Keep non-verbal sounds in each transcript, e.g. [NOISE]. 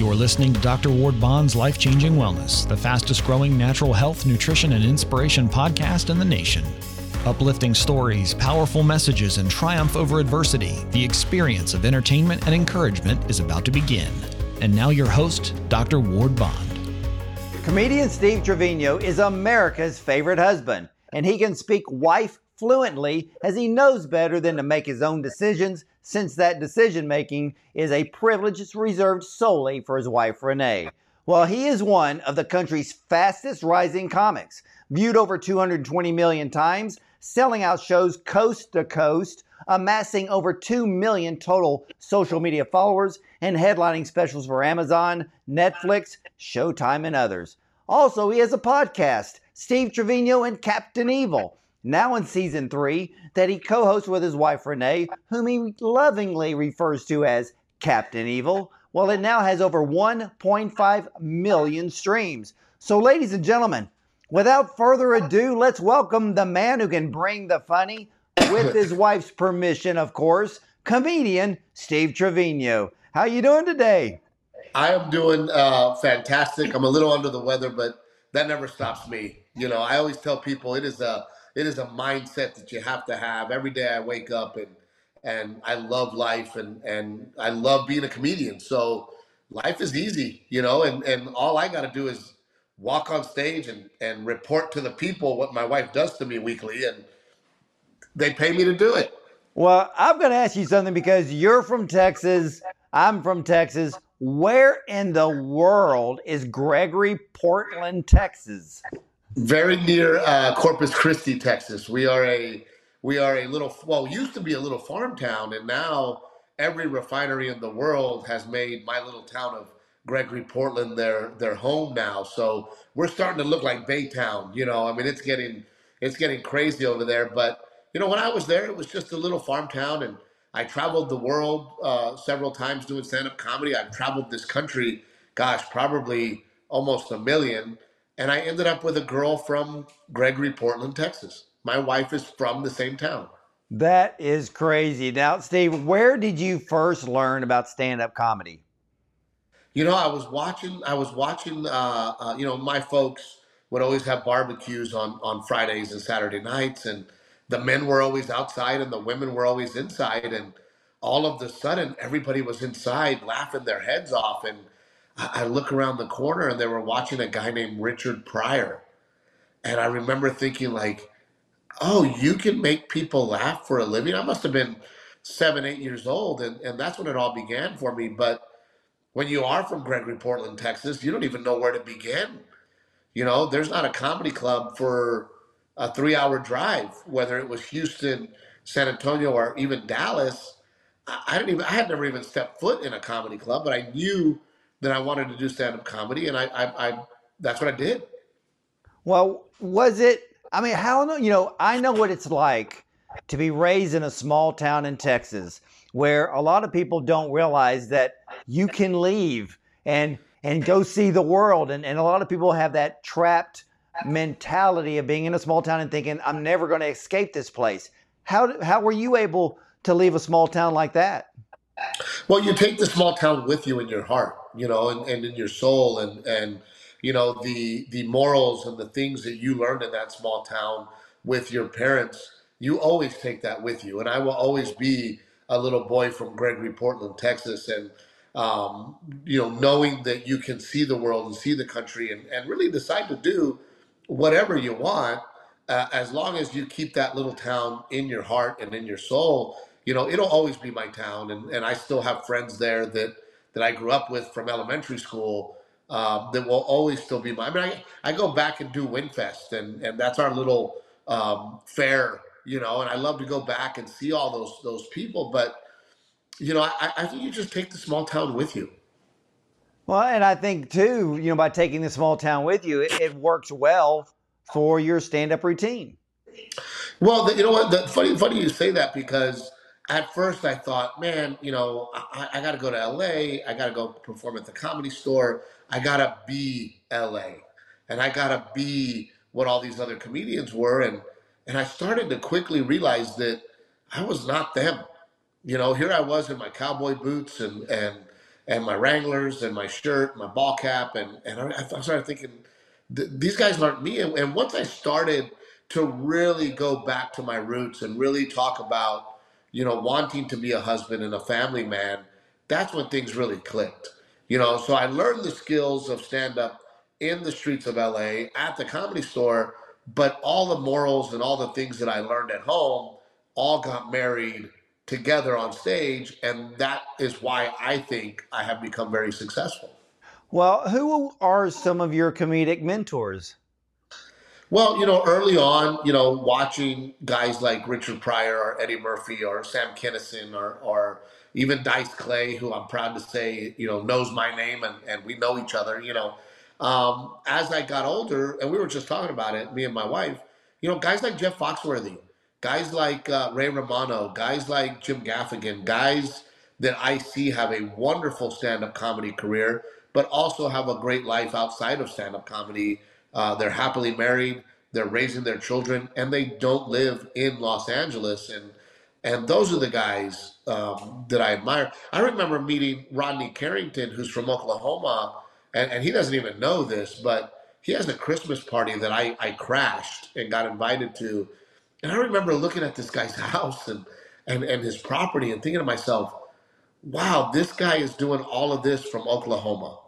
You're listening to Dr. Ward Bond's Life Changing Wellness, the fastest growing natural health, nutrition, and inspiration podcast in the nation. Uplifting stories, powerful messages, and triumph over adversity, the experience of entertainment and encouragement is about to begin. And now, your host, Dr. Ward Bond. Comedian Steve Trevino is America's favorite husband, and he can speak wife fluently as he knows better than to make his own decisions, since that decision making is a privilege reserved solely for his wife Renee. Well, he is one of the country's fastest rising comics, viewed over 220 million times, selling out shows coast to coast, amassing over 2 million total social media followers, and headlining specials for Amazon, Netflix, Showtime, and others. Also, he has a podcast, Steve Trevino and Captain Evil, now in season three, that he co hosts with his wife Renee, whom he lovingly refers to as Captain Evil. Well, it now has over 1.5 million streams. So, ladies and gentlemen, without further ado, let's welcome the man who can bring the funny, with [LAUGHS] his wife's permission, of course, comedian Steve Trevino. How are you doing today? I am doing uh, fantastic. I'm a little under the weather, but that never stops me. You know, I always tell people it is a it is a mindset that you have to have. Every day I wake up and and I love life and and I love being a comedian. So life is easy, you know, and and all I got to do is walk on stage and and report to the people what my wife does to me weekly and they pay me to do it. Well, I'm going to ask you something because you're from Texas, I'm from Texas. Where in the world is Gregory Portland, Texas? Very near uh, Corpus Christi, Texas. We are a we are a little well, used to be a little farm town, and now every refinery in the world has made my little town of Gregory Portland their their home now. So we're starting to look like Baytown. You know, I mean, it's getting it's getting crazy over there. But you know, when I was there, it was just a little farm town, and I traveled the world uh, several times doing stand up comedy. I've traveled this country, gosh, probably almost a million and I ended up with a girl from Gregory, Portland, Texas. My wife is from the same town. That is crazy. Now, Steve, where did you first learn about stand-up comedy? You know, I was watching. I was watching. Uh, uh, you know, my folks would always have barbecues on on Fridays and Saturday nights, and the men were always outside and the women were always inside, and all of a sudden, everybody was inside laughing their heads off, and I, look around the corner and they were watching a guy named Richard Pryor. And I remember thinking, like, oh, you can make people laugh for a living? I must have been seven, eight years old. And, and that's when it all began for me. But when you are from Gregory, Portland, Texas, you don't even know where to begin. You know, there's not a comedy club for a three hour drive, whether it was Houston, San Antonio, or even Dallas. I, I didn't even, I had never even stepped foot in a comedy club, but I knew that I wanted to do stand up comedy, and I, I, I, that's what I did. Well, was it? I mean, how you know? I know what it's like to be raised in a small town in Texas, where a lot of people don't realize that you can leave and and go see the world, and and a lot of people have that trapped mentality of being in a small town and thinking, I'm never going to escape this place. How how were you able to leave a small town like that? Well, you take the small town with you in your heart, you know, and, and in your soul, and and you know the the morals and the things that you learned in that small town with your parents. You always take that with you, and I will always be a little boy from Gregory, Portland, Texas, and um, you know, knowing that you can see the world and see the country, and and really decide to do whatever you want, uh, as long as you keep that little town in your heart and in your soul you know, it'll always be my town, and, and I still have friends there that that I grew up with from elementary school um, that will always still be my. I mean, I, I go back and do Windfest, and and that's our little um, fair, you know, and I love to go back and see all those those people, but you know, I, I think you just take the small town with you. Well, and I think too, you know, by taking the small town with you, it, it works well for your stand-up routine. Well, the, you know what? The, funny, funny you say that because at first I thought, man, you know, I, I got to go to LA. I got to go perform at the comedy store. I got to be LA. And I got to be what all these other comedians were. And, and I started to quickly realize that I was not them. You know, here I was in my cowboy boots and, and, and my Wranglers and my shirt, my ball cap, and and I, I started thinking, these guys aren't me. And, and once I started to really go back to my roots and really talk about, you know, wanting to be a husband and a family man, that's when things really clicked. You know, so I learned the skills of stand up in the streets of LA at the comedy store, but all the morals and all the things that I learned at home all got married together on stage. And that is why I think I have become very successful. Well, who are some of your comedic mentors? Well, you know, early on, you know, watching guys like Richard Pryor or Eddie Murphy or Sam Kinison or, or even Dice Clay, who I'm proud to say, you know, knows my name and, and we know each other, you know. Um, as I got older, and we were just talking about it, me and my wife, you know, guys like Jeff Foxworthy, guys like uh, Ray Romano, guys like Jim Gaffigan, guys that I see have a wonderful stand up comedy career, but also have a great life outside of stand up comedy. Uh, they're happily married, they're raising their children, and they don't live in Los Angeles. And and those are the guys um, that I admire. I remember meeting Rodney Carrington, who's from Oklahoma, and, and he doesn't even know this, but he has a Christmas party that I, I crashed and got invited to and I remember looking at this guy's [LAUGHS] house and, and, and his property and thinking to myself, wow, this guy is doing all of this from Oklahoma.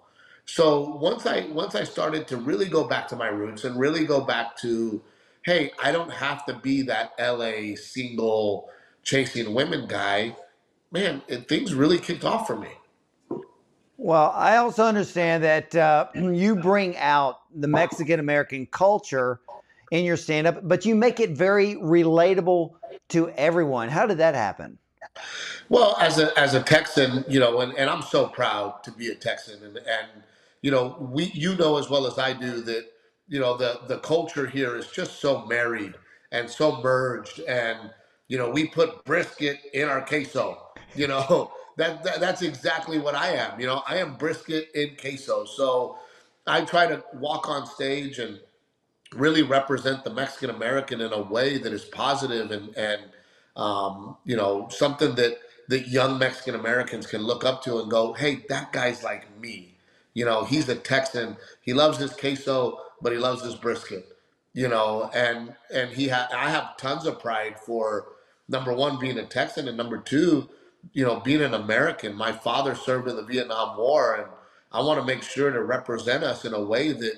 So once I once I started to really go back to my roots and really go back to, hey, I don't have to be that LA single chasing women guy, man, it, things really kicked off for me. Well, I also understand that uh, [CLEARS THROAT] you bring out the Mexican American culture in your stand up, but you make it very relatable to everyone. How did that happen? Well, as a as a Texan, you know, and, and I'm so proud to be a Texan and and you know, we you know as well as I do that, you know, the the culture here is just so married and so merged and you know, we put brisket in our queso. You know, [LAUGHS] that, that that's exactly what I am. You know, I am brisket in queso. So I try to walk on stage and really represent the Mexican American in a way that is positive and and um, you know something that that young Mexican Americans can look up to and go, hey, that guy's like me. You know, he's a Texan. He loves his queso, but he loves his brisket. You know, and and he ha- I have tons of pride for number one being a Texan and number two, you know, being an American. My father served in the Vietnam War, and I want to make sure to represent us in a way that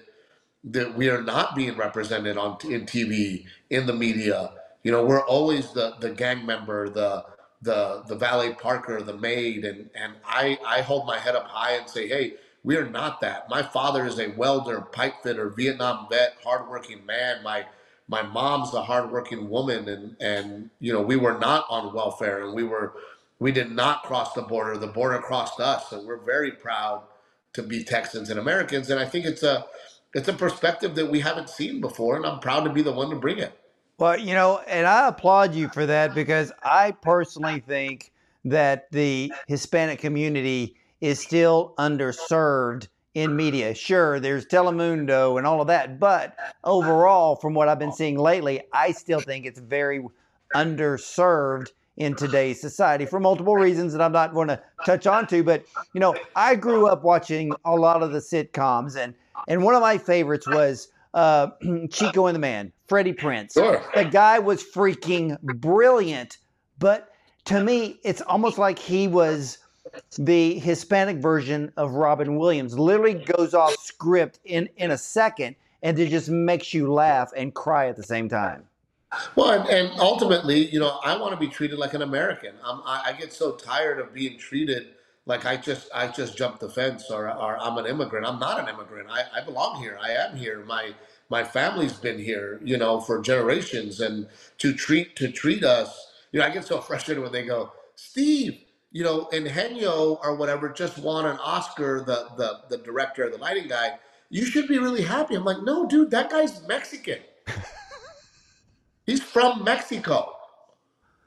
that we are not being represented on in TV in the media. You know, we're always the the gang member, the the the valet parker, the maid, and and I I hold my head up high and say, hey, we are not that. My father is a welder, pipe fitter, Vietnam vet, hardworking man. My my mom's a hardworking woman, and and you know we were not on welfare, and we were we did not cross the border. The border crossed us, and we're very proud to be Texans and Americans. And I think it's a it's a perspective that we haven't seen before, and I'm proud to be the one to bring it. Well, you know, and I applaud you for that because I personally think that the Hispanic community is still underserved in media. Sure, there's Telemundo and all of that, but overall, from what I've been seeing lately, I still think it's very underserved in today's society for multiple reasons that I'm not going to touch on to. But, you know, I grew up watching a lot of the sitcoms and and one of my favorites was uh, [CLEARS THROAT] Chico and the Man, Freddie Prinze. Sure. The guy was freaking brilliant, but to me, it's almost like he was the Hispanic version of Robin Williams. Literally goes off script in in a second, and it just makes you laugh and cry at the same time. Well, and, and ultimately, you know, I want to be treated like an American. I, I get so tired of being treated like I just I just jumped the fence or, or I'm an immigrant. I'm not an immigrant. I, I belong here. I am here. My my family's been here, you know, for generations. And to treat to treat us, you know, I get so [LAUGHS] frustrated when they go, Steve, you know, and Henyo or whatever just won an Oscar, the the the director, of the lighting guy. You should be really happy. I'm like, no, dude, that guy's Mexican. [LAUGHS] He's from Mexico.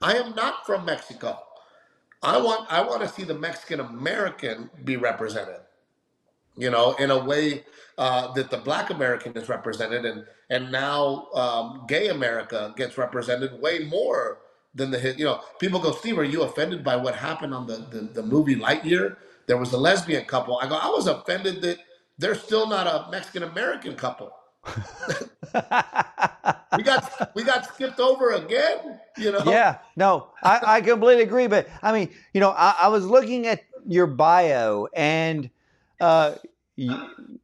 I am not from Mexico. I want I want to see the Mexican American be represented, you know, in a way uh, that the Black American is represented, and and now um, Gay America gets represented way more than the hit, you know. People go, Steve, are you offended by what happened on the the, the movie Lightyear? there was a lesbian couple. I go, I was offended that they're still not a Mexican American couple. [LAUGHS] we got we got skipped over again. You know. Yeah. No, I, I completely agree. But I mean, you know, I, I was looking at your bio and uh, you,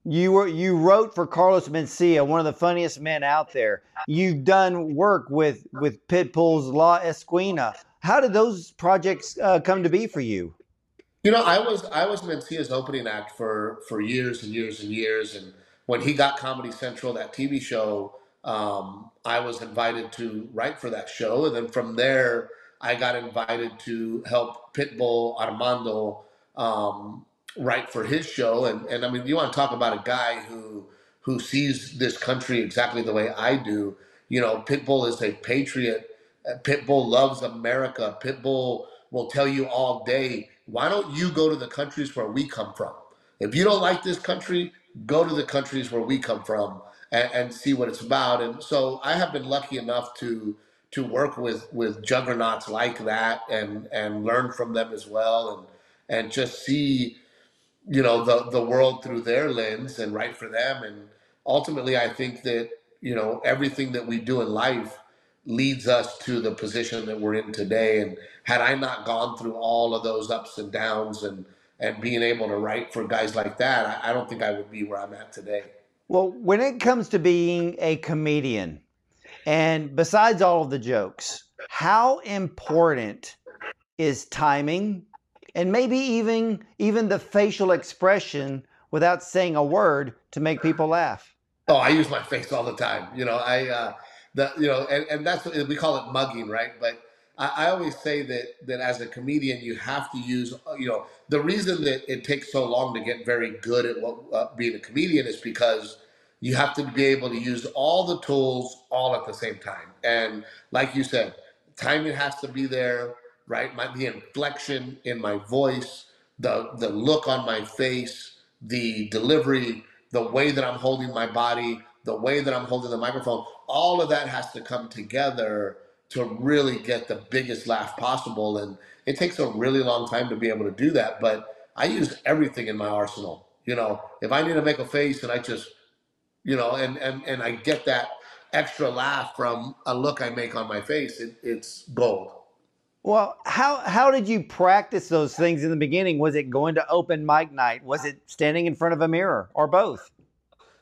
you were you wrote for Carlos Mencia, one of the funniest men out there. You've done work with with Pitbull's La Esquina. How did those projects uh, come to be for you? You know, I was I was Mencia's opening act for for years and years and years, and when he got Comedy Central, that TV show, um, I was invited to write for that show, and then from there, I got invited to help Pitbull Armando um, write for his show. And and I mean, you want to talk about a guy who who sees this country exactly the way I do. You know, Pitbull is a patriot. Uh, Pitbull loves America. Pitbull will tell you all day, why don't you go to the countries where we come from? If you don't like this country, go to the countries where we come from and, and see what it's about. And so I have been lucky enough to to work with with juggernauts like that and and learn from them as well and and just see you know the the world through their lens and write for them. And ultimately i think that you know everything that we do in life leads us to the position that we're in today. And had i not gone through all of those ups and downs and and being able to write for guys like that, I, I don't think I would be where I'm at today. Well, when it comes to being a comedian, and besides all of the jokes, how important is timing and maybe even even the facial expression without saying a word to make people laugh? Oh, I use my face all the time. You know, I uh the you know, and, and that's what we call it mugging, right? But I, I always say that that as a comedian, you have to use you know the reason that it takes so long to get very good at what uh, being a comedian is because you have to be able to use all the tools all at the same time. And like you said, timing has to be there, right? My, the inflection in my voice, the the look on my face, the delivery, the way that I'm holding my body, the way that I'm holding the microphone, all of that has to come together to really get the biggest laugh possible. And it takes a really long time to be able to do that. But I use everything in my arsenal. You know, if I need to make a face and I just, you know, and and and I get that extra laugh from a look I make on my face, it, it's gold. Well, how how did you practice those things in the beginning? Was it going to open mic night? Was it standing in front of a mirror, or both?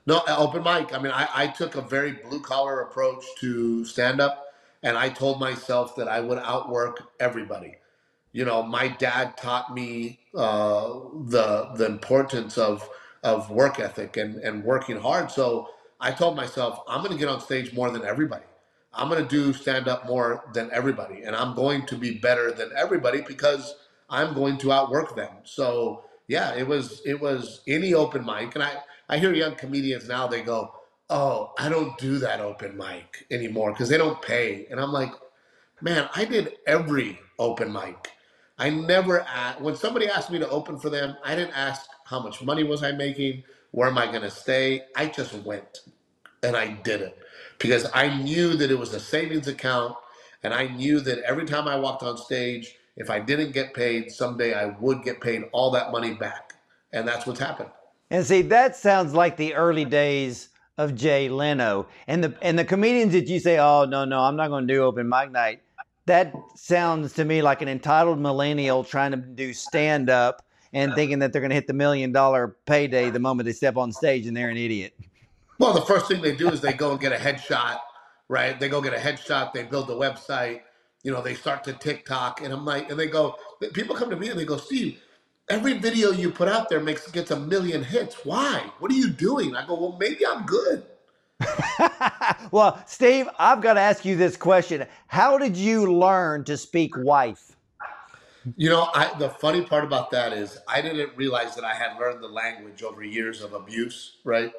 No, open mic. I mean, I, I took a very blue collar approach to stand up and I told myself that I would outwork everybody. You know, my dad taught me uh, the the importance of of work ethic and and working hard. So I told myself I'm going to get on stage more than everybody. I'm going to do stand up more than everybody, and I'm going to be better than everybody because I'm going to outwork them. So yeah, it was it was any open mic, and I I hear young comedians now they go, oh, I don't do that open mic anymore because they don't pay. And I'm like, man, I did every open mic. I never asked, when somebody asked me to open for them, I didn't ask how much money was I making, where am I going to stay. I just went and I did it because I knew that it was a savings account and I knew that every time I walked on stage, if I didn't get paid, someday I would get paid all that money back. And that's what's happened. And see, that sounds like the early days of Jay Leno. And the and the comedians that you say, oh no, no, I'm not going to do open mic night. That sounds to me like an entitled millennial trying to do stand up and thinking that they're going to hit the million dollar payday the moment they step on stage and they're an idiot. Well, the first thing they do is they go and get a headshot, right? They go get a headshot, they build a website, you know, they start to TikTok, and I'm like, and they go, people come to me and they go, Steve, every video you put out there makes gets a million hits. Why? What are you doing? I go, well, maybe I'm good. [LAUGHS] well, Steve, I've got to ask you this question. How did you learn to speak wife? You know, I, the funny part about that is I didn't realize that I had learned the language over years of abuse, right?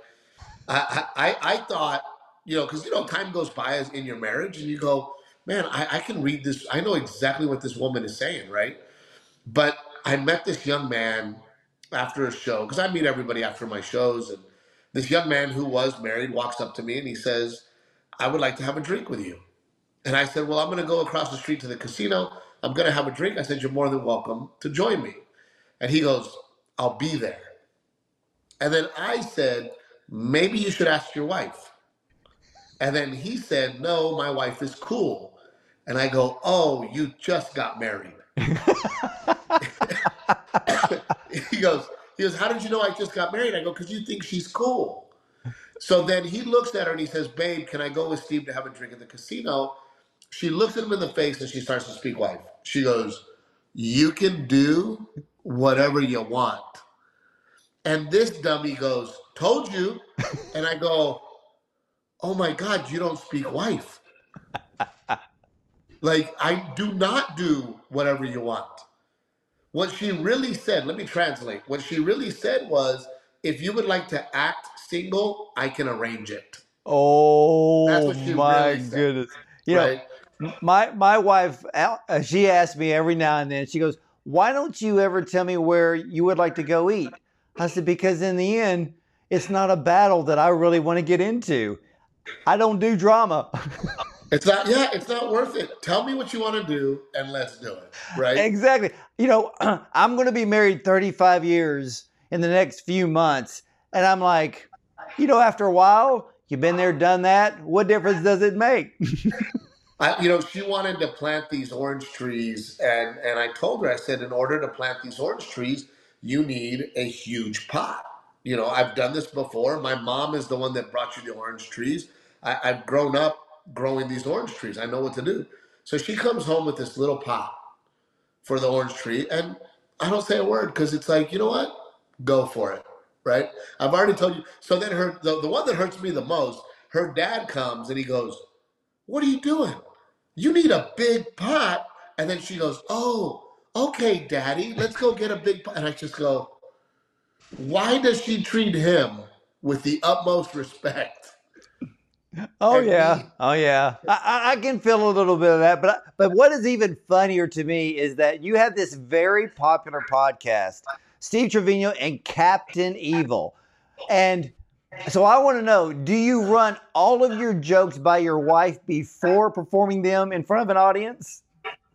I, I, I thought, you know, because, you know, time goes by as in your marriage and you go, man, I, I can read this. I know exactly what this woman is saying, right? But I met this young man after a show because I meet everybody after my shows, and this young man who was married walks up to me and he says, "I would like to have a drink with you." And I said, "Well, I'm going to go across the street to the casino. I'm going to have a drink." I said, "You're more than welcome to join me." And he goes, I'll be there. And then I said, maybe you should ask your wife. And then he said, no, my wife is cool. And I go, oh, you just got married. [LAUGHS] he goes, he goes, how did you know I just got married? I go, because you think she's cool. So then he looks at her and he says, babe, can I go with Steve to have a drink at the casino? She looks at him in the face and she starts to speak wife. She goes, you can do whatever you want. And this dummy goes, Told you. And I go, Oh my God, you don't speak wife. Like, I do not do whatever you want. What she really said, let me translate. What she really said was, If you would like to act single, I can arrange it. Oh my really goodness! You right? know, my my wife, uh, she asks me every now and then. She goes, "Why don't you ever tell me where you would like to go eat?" I said, because in the end, it's not a battle that I really want to get into. I don't do drama. [LAUGHS] it's not, yeah, it's not worth it. Tell me what you want to do and let's do it. Right. Exactly. You know, [CLEARS THROAT] I'm going to be married 35 years in the next few months. And I'm like, you know, after a while, you've been there, done that. What difference does it make? [LAUGHS] I, you know, she wanted to plant these orange trees, and and I told her, I said, in order to plant these orange trees, you need a huge pot. You know, I've done this before. My mom is the one that brought you the orange trees. I, I've grown up growing these orange trees. I know what to do. So she comes home with this little pot for the orange tree, and I don't say a word because it's like, you know what? Go for it, right? I've already told you. So then her, the, the one that hurts me the most, her dad comes and he goes, "What are you doing? You need a big pot." And then she goes, "Oh, okay, daddy, let's go get a big. And I just go, why does she treat him with the utmost respect? Oh and yeah, he, oh yeah. I, I can feel a little bit of that, but but what is even funnier to me is that you have this very popular podcast, Steve Trevino and Captain Evil, and so I want to know: Do you run all of your jokes by your wife before performing them in front of an audience?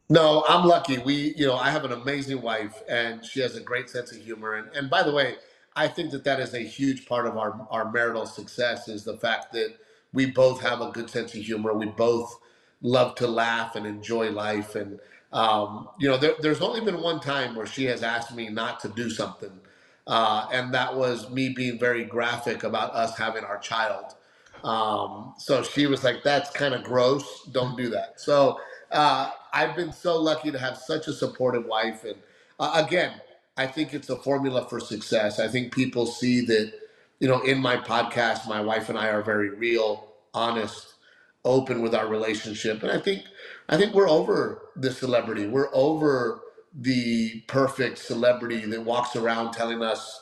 No, I'm lucky. We, you know, I have an amazing wife, and she has a great sense of humor. And and by the way, I think that that is a huge part of our our marital success is the fact that we both have a good sense of humor. We both love to laugh and enjoy life. And um, you know, there, there's only been one time where she has asked me not to do something, uh, and that was me being very graphic about us having our child. Um, so she was like, "That's kind of gross. Don't do that." So uh, I've been so lucky to have such a supportive wife. And uh, again, I think it's a formula for success. I think people see that, you know, in my podcast, my wife and I are very real, honest, open with our relationship. And I think, I think we're over the celebrity. We're over the perfect celebrity that walks around telling us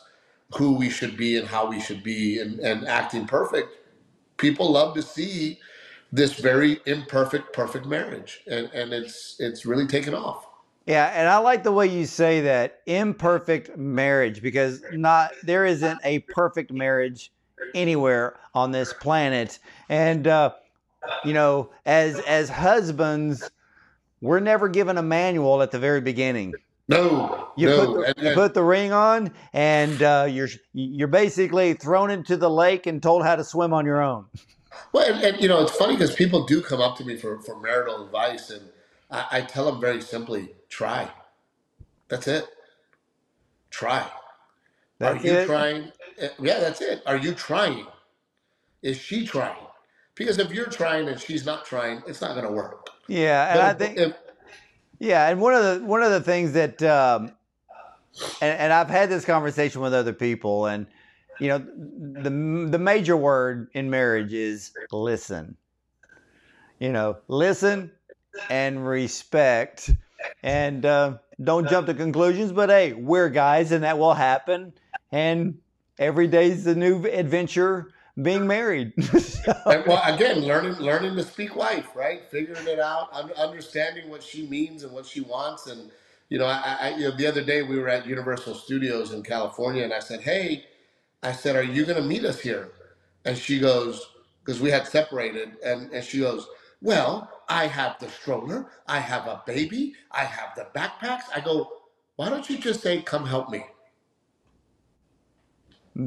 who we should be and how we should be and, and acting perfect. People love to see this very imperfect, perfect marriage, and and it's it's really taken off. Yeah, and I like the way you say that imperfect marriage because not there isn't a perfect marriage anywhere on this planet, and uh, you know, as as husbands, we're never given a manual at the very beginning. No, you, no. Put the, and, and, you put the ring on, and uh, you're you're basically thrown into the lake and told how to swim on your own. [LAUGHS] Well, and, and you know, it's funny because people do come up to me for, for marital advice, and I, I tell them very simply, try. That's it. Try. That's Are you it? trying? Eh, yeah, that's it. Are you trying? Is she trying? Because if you're trying and she's not trying, it's not going to work. Yeah, and but I if, think. If, yeah, and one of the one of the things that, um, and, and I've had this conversation with other people, and you know, the the major word in marriage is listen. You know, listen and respect, and uh, don't jump to conclusions. But hey, we're guys, and that will happen. And every day's a new adventure being married. [LAUGHS] well, again, learning learning to speak wife, right? Figuring it out, understanding what she means and what she wants, and you know, I, I you know, the other day we were at Universal Studios in California, and I said, hey I said, Are you going to meet us here? And she goes, Because we had separated. And, and she goes, Well, I have the stroller, I have a baby, I have the backpacks. I go, Why don't you just say, Come help me?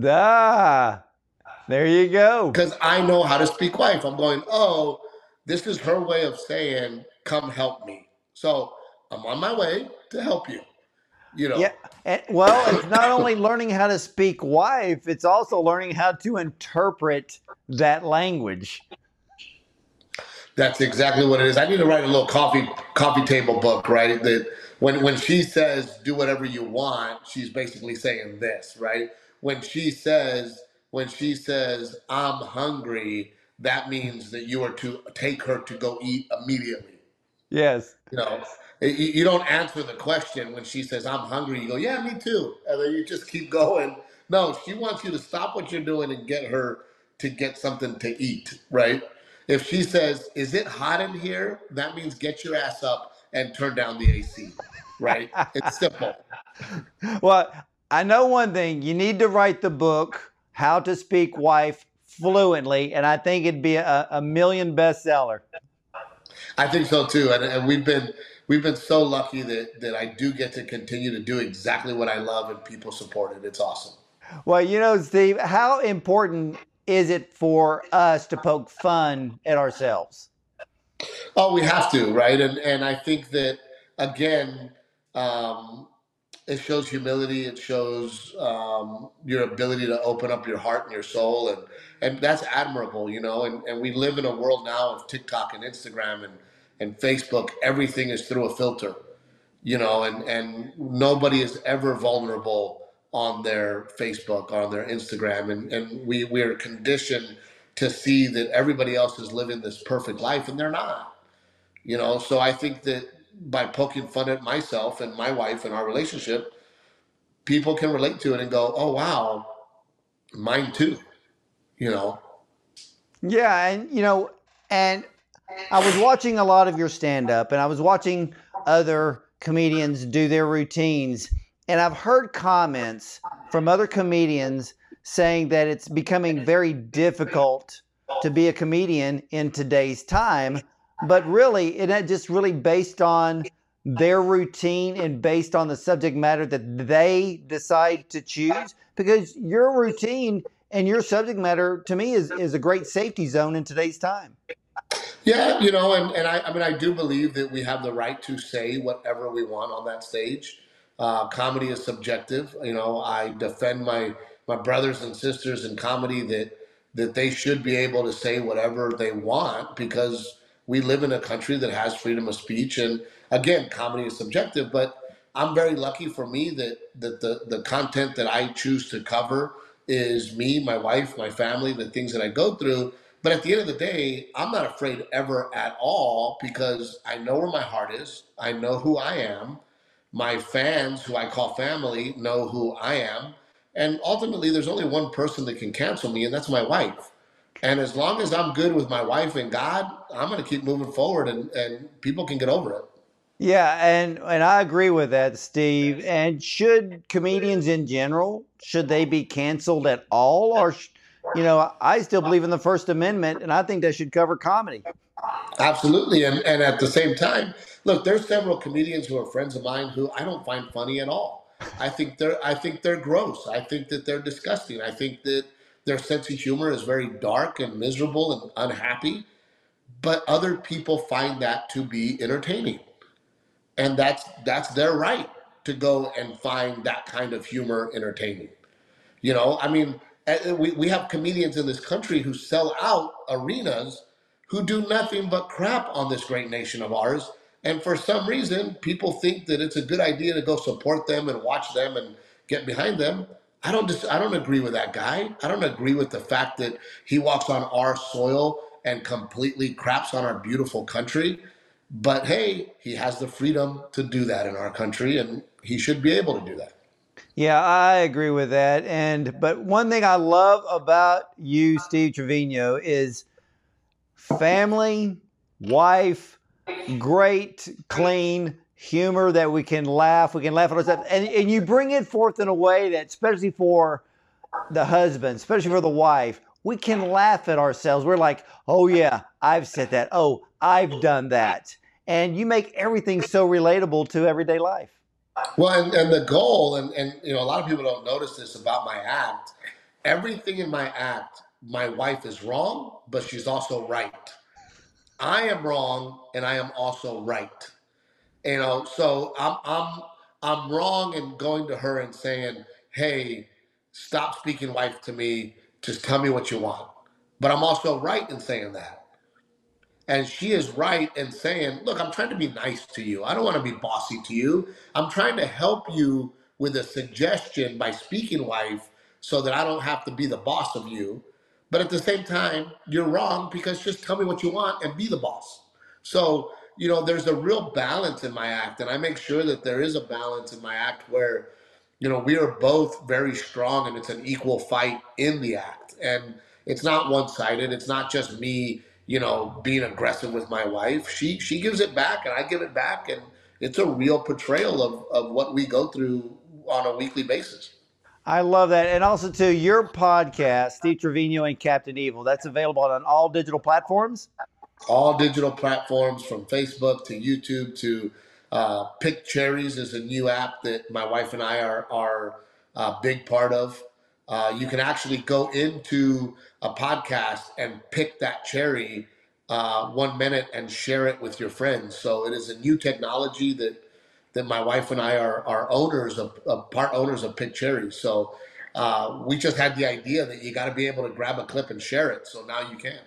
Da. There you go. Because I know how to speak wife. I'm going, oh, this is her way of saying, come help me. So I'm on my way to help you. You know. Yeah. And, well, it's not only learning how to speak wife, it's also learning how to interpret that language. That's exactly what it is. I need to write a little coffee coffee table book, right? That when when she says do whatever you want, she's basically saying this, right? When she says when she says I'm hungry, that means that you are to take her to go eat immediately. Yes. You know, you, you don't answer the question when she says I'm hungry. You go, yeah, me too, and then you just keep going. No, she wants you to stop what you're doing and get her to get something to eat, right? If she says, "Is it hot in here?" That means get your ass up and turn down the AC. Right? it's simple. [LAUGHS] Well, I know one thing. You need to write the book, How to Speak Wife Fluently, and I think it'd be a, a million bestseller. I think so too, and, and we've been we've been so lucky that that I do get to continue to do exactly what I love, and people support it. It's awesome. Well, you know, Steve, how important is it for us to poke fun at ourselves? Oh, we have to, right? And and I think that again, um, it shows humility. It shows um, your ability to open up your heart and your soul, and and that's admirable, you know. And and we live in a world now of TikTok and Instagram and and Facebook. Everything is through a filter, you know, and and nobody is ever vulnerable on their Facebook, on their Instagram, and, and we, we are conditioned to see that everybody else is living this perfect life and they're not. You know, so I think that by poking fun at myself and my wife and our relationship, people can relate to it and go, Oh wow, mine too. You know. Yeah, and you know, and I was watching a lot of your stand up and I was watching other comedians do their routines and I've heard comments from other comedians saying that it's becoming very difficult to be a comedian in today's time. But really, it just really based on their routine and based on the subject matter that they decide to choose. Because your routine and your subject matter, to me, is, is a great safety zone in today's time. Yeah, you know, and, and I, I mean, I do believe that we have the right to say whatever we want on that stage. Uh, comedy is subjective. You know, I defend my my brothers and sisters in comedy that that they should be able to say whatever they want because we live in a country that has freedom of speech. And again, comedy is subjective, but I'm very lucky for me that that the the content that I choose to cover is me, my wife, my family, the things that I go through. But at the end of the day, I'm not afraid ever at all because I know where my heart is. I know who I am my fans, who I call family, know who I am. And ultimately, there's only one person that can cancel me, and that's my wife. And as long as I'm good with my wife and God, I'm going to keep moving forward, and, and people can get over it. Yeah, and and I agree with that, Steve. And should comedians in general should they be canceled at all, or you know, I still believe in the First Amendment, and I think that should cover comedy. Absolutely, and and at the same time, Look, there's several comedians who are friends of mine who I don't find funny at all. I think they're I think they're gross. I think that they're disgusting. I think that their sense of humor is very dark and miserable and unhappy. But other people find that to be entertaining. And that's that's their right to go and find that kind of humor entertaining. You know, I mean, eh, we, we have comedians in this country who sell out arenas who do nothing but crap on this great nation of ours and for some reason, people think that it's a good idea to go support them and watch them and get behind them. I don't just I don't agree with that guy. I don't agree with the fact that he walks on our soil and completely craps on our beautiful country. But hey, he has the freedom to do that in our country and he should be able to do that. Yeah, I agree with that. And but one thing I love about you, Steve Trevino, is family, wife, great, clean humor that we can laugh. We can laugh at ourselves. And, and you bring it forth in a way that, especially for the husband, especially for the wife, we can laugh at ourselves. We're like, oh, yeah, I've said that. Oh, I've done that. And you make everything so relatable to everyday life. Well, and, and the goal, and, and you know, a lot of people don't notice this about my act, everything in my act, my wife is wrong, but she's also right. I am wrong and I am also right. You know, so I'm I'm I'm wrong in going to her and saying, "Hey, stop speaking wife to me. Just tell me what you want." But I'm also right in saying that. And she is right in saying, "Look, I'm trying to be nice to you. I don't want to be bossy to you. I'm trying to help you with a suggestion by speaking wife so that I don't have to be the boss of you. But at the same time, you're wrong because just tell me what you want and be the boss." So you know, there's a real balance in my act, and I make sure that there is a balance in my act where, you know, we are both very strong and it's an equal fight in the act. And it's not one sided. It's not just me, you know, being aggressive with my wife. She she gives it back and I give it back and it's a real portrayal of, of what we go through on a weekly basis. I love that. And also to your podcast, Steve Trevino and Captain Evil. That's available on all digital platforms all digital platforms from Facebook to YouTube to uh, Pick Cherries is a new app that my wife and I are are a big part of. Uh, you can actually go into a podcast and pick that cherry uh, one minute and share it with your friends. So it is a new technology that that my wife and I are, are owners of, of part owners of Pick Cherries. So uh, we just had the idea that you got to be able to grab a clip and share it. So now you can.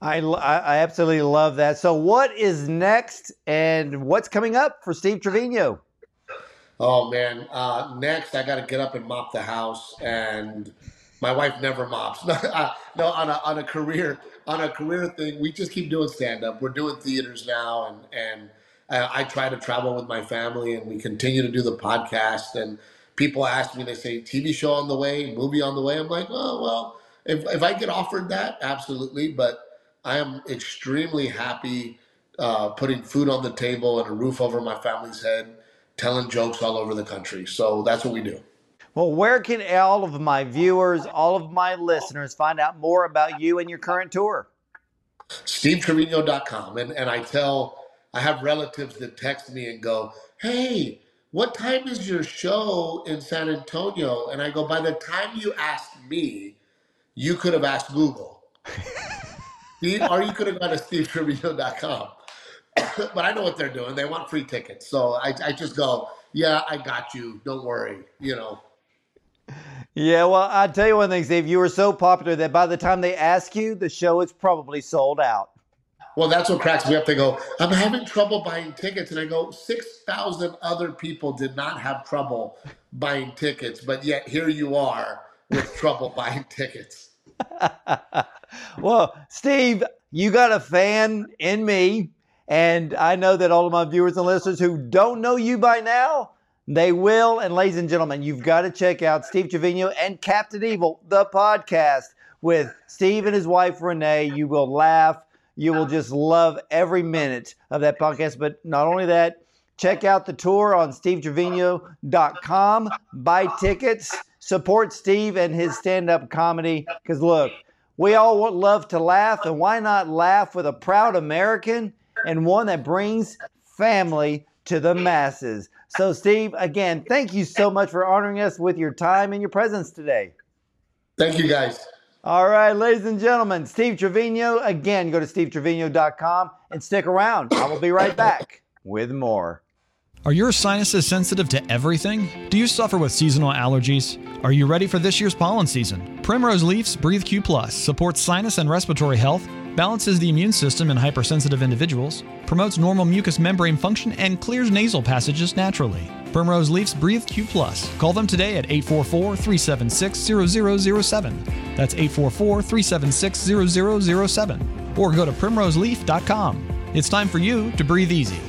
I, I absolutely love that. So, what is next and what's coming up for Steve Trevino? Oh, man. Uh, next, I got to get up and mop the house. And my wife never mops. [LAUGHS] no, uh, on a, on a career on a career thing, we just keep doing stand up. We're doing theaters now, and and uh, I try to travel with my family, and we continue to do the podcast. And people ask me, they say, "TV show on the way, movie on the way." I'm like, "Oh well, if if I get offered that, absolutely." But I am extremely happy uh, putting food on the table and a roof over my family's head, telling jokes all over the country. So that's what we do. Well, where can all of my viewers, all of my listeners find out more about you and your current tour? SteveTrevino.com. And, and I tell, I have relatives that text me and go, hey, what time is your show in San Antonio? And I go, by the time you asked me, you could have asked Google. [LAUGHS] or you could have gone to stevetrevino.com. [COUGHS] but I know what they're doing. They want free tickets. So I, I just go, yeah, I got you. Don't worry. You know. Yeah, well, i tell you one thing, Steve. You were so popular that by the time they ask you, the show is probably sold out. Well, that's what cracks me up. They go, I'm having trouble buying tickets. And I go, 6,000 other people did not have trouble buying tickets, but yet here you are with trouble [LAUGHS] buying tickets. [LAUGHS] well, Steve, you got a fan in me. And I know that all of my viewers and listeners who don't know you by now, they will. And ladies and gentlemen, you've got to check out Steve Trevino and Captain Evil, the podcast with Steve and his wife Renee. You will laugh. You will just love every minute of that podcast. But not only that, check out the tour on stevetrevino.com. Buy tickets. Support Steve and his stand up comedy. Because look, we all love to laugh, and why not laugh with a proud American and one that brings family to the masses? So, Steve, again, thank you so much for honoring us with your time and your presence today. Thank you, guys. All right, ladies and gentlemen, Steve Trevino. Again, go to stevetrevino.com and stick around. I will be right back with more. Are your sinuses sensitive to everything? Do you suffer with seasonal allergies? Are you ready for this year's pollen season? Primrose Leaf's Breathe Q Plus supports sinus and respiratory health, balances the immune system in hypersensitive individuals, promotes normal mucous membrane function, and clears nasal passages naturally. Primrose Leaf's Breathe Q Plus. Call them today at 844 376 0007. That's 844 376 0007. Or go to primroseleaf.com. It's time for you to breathe easy.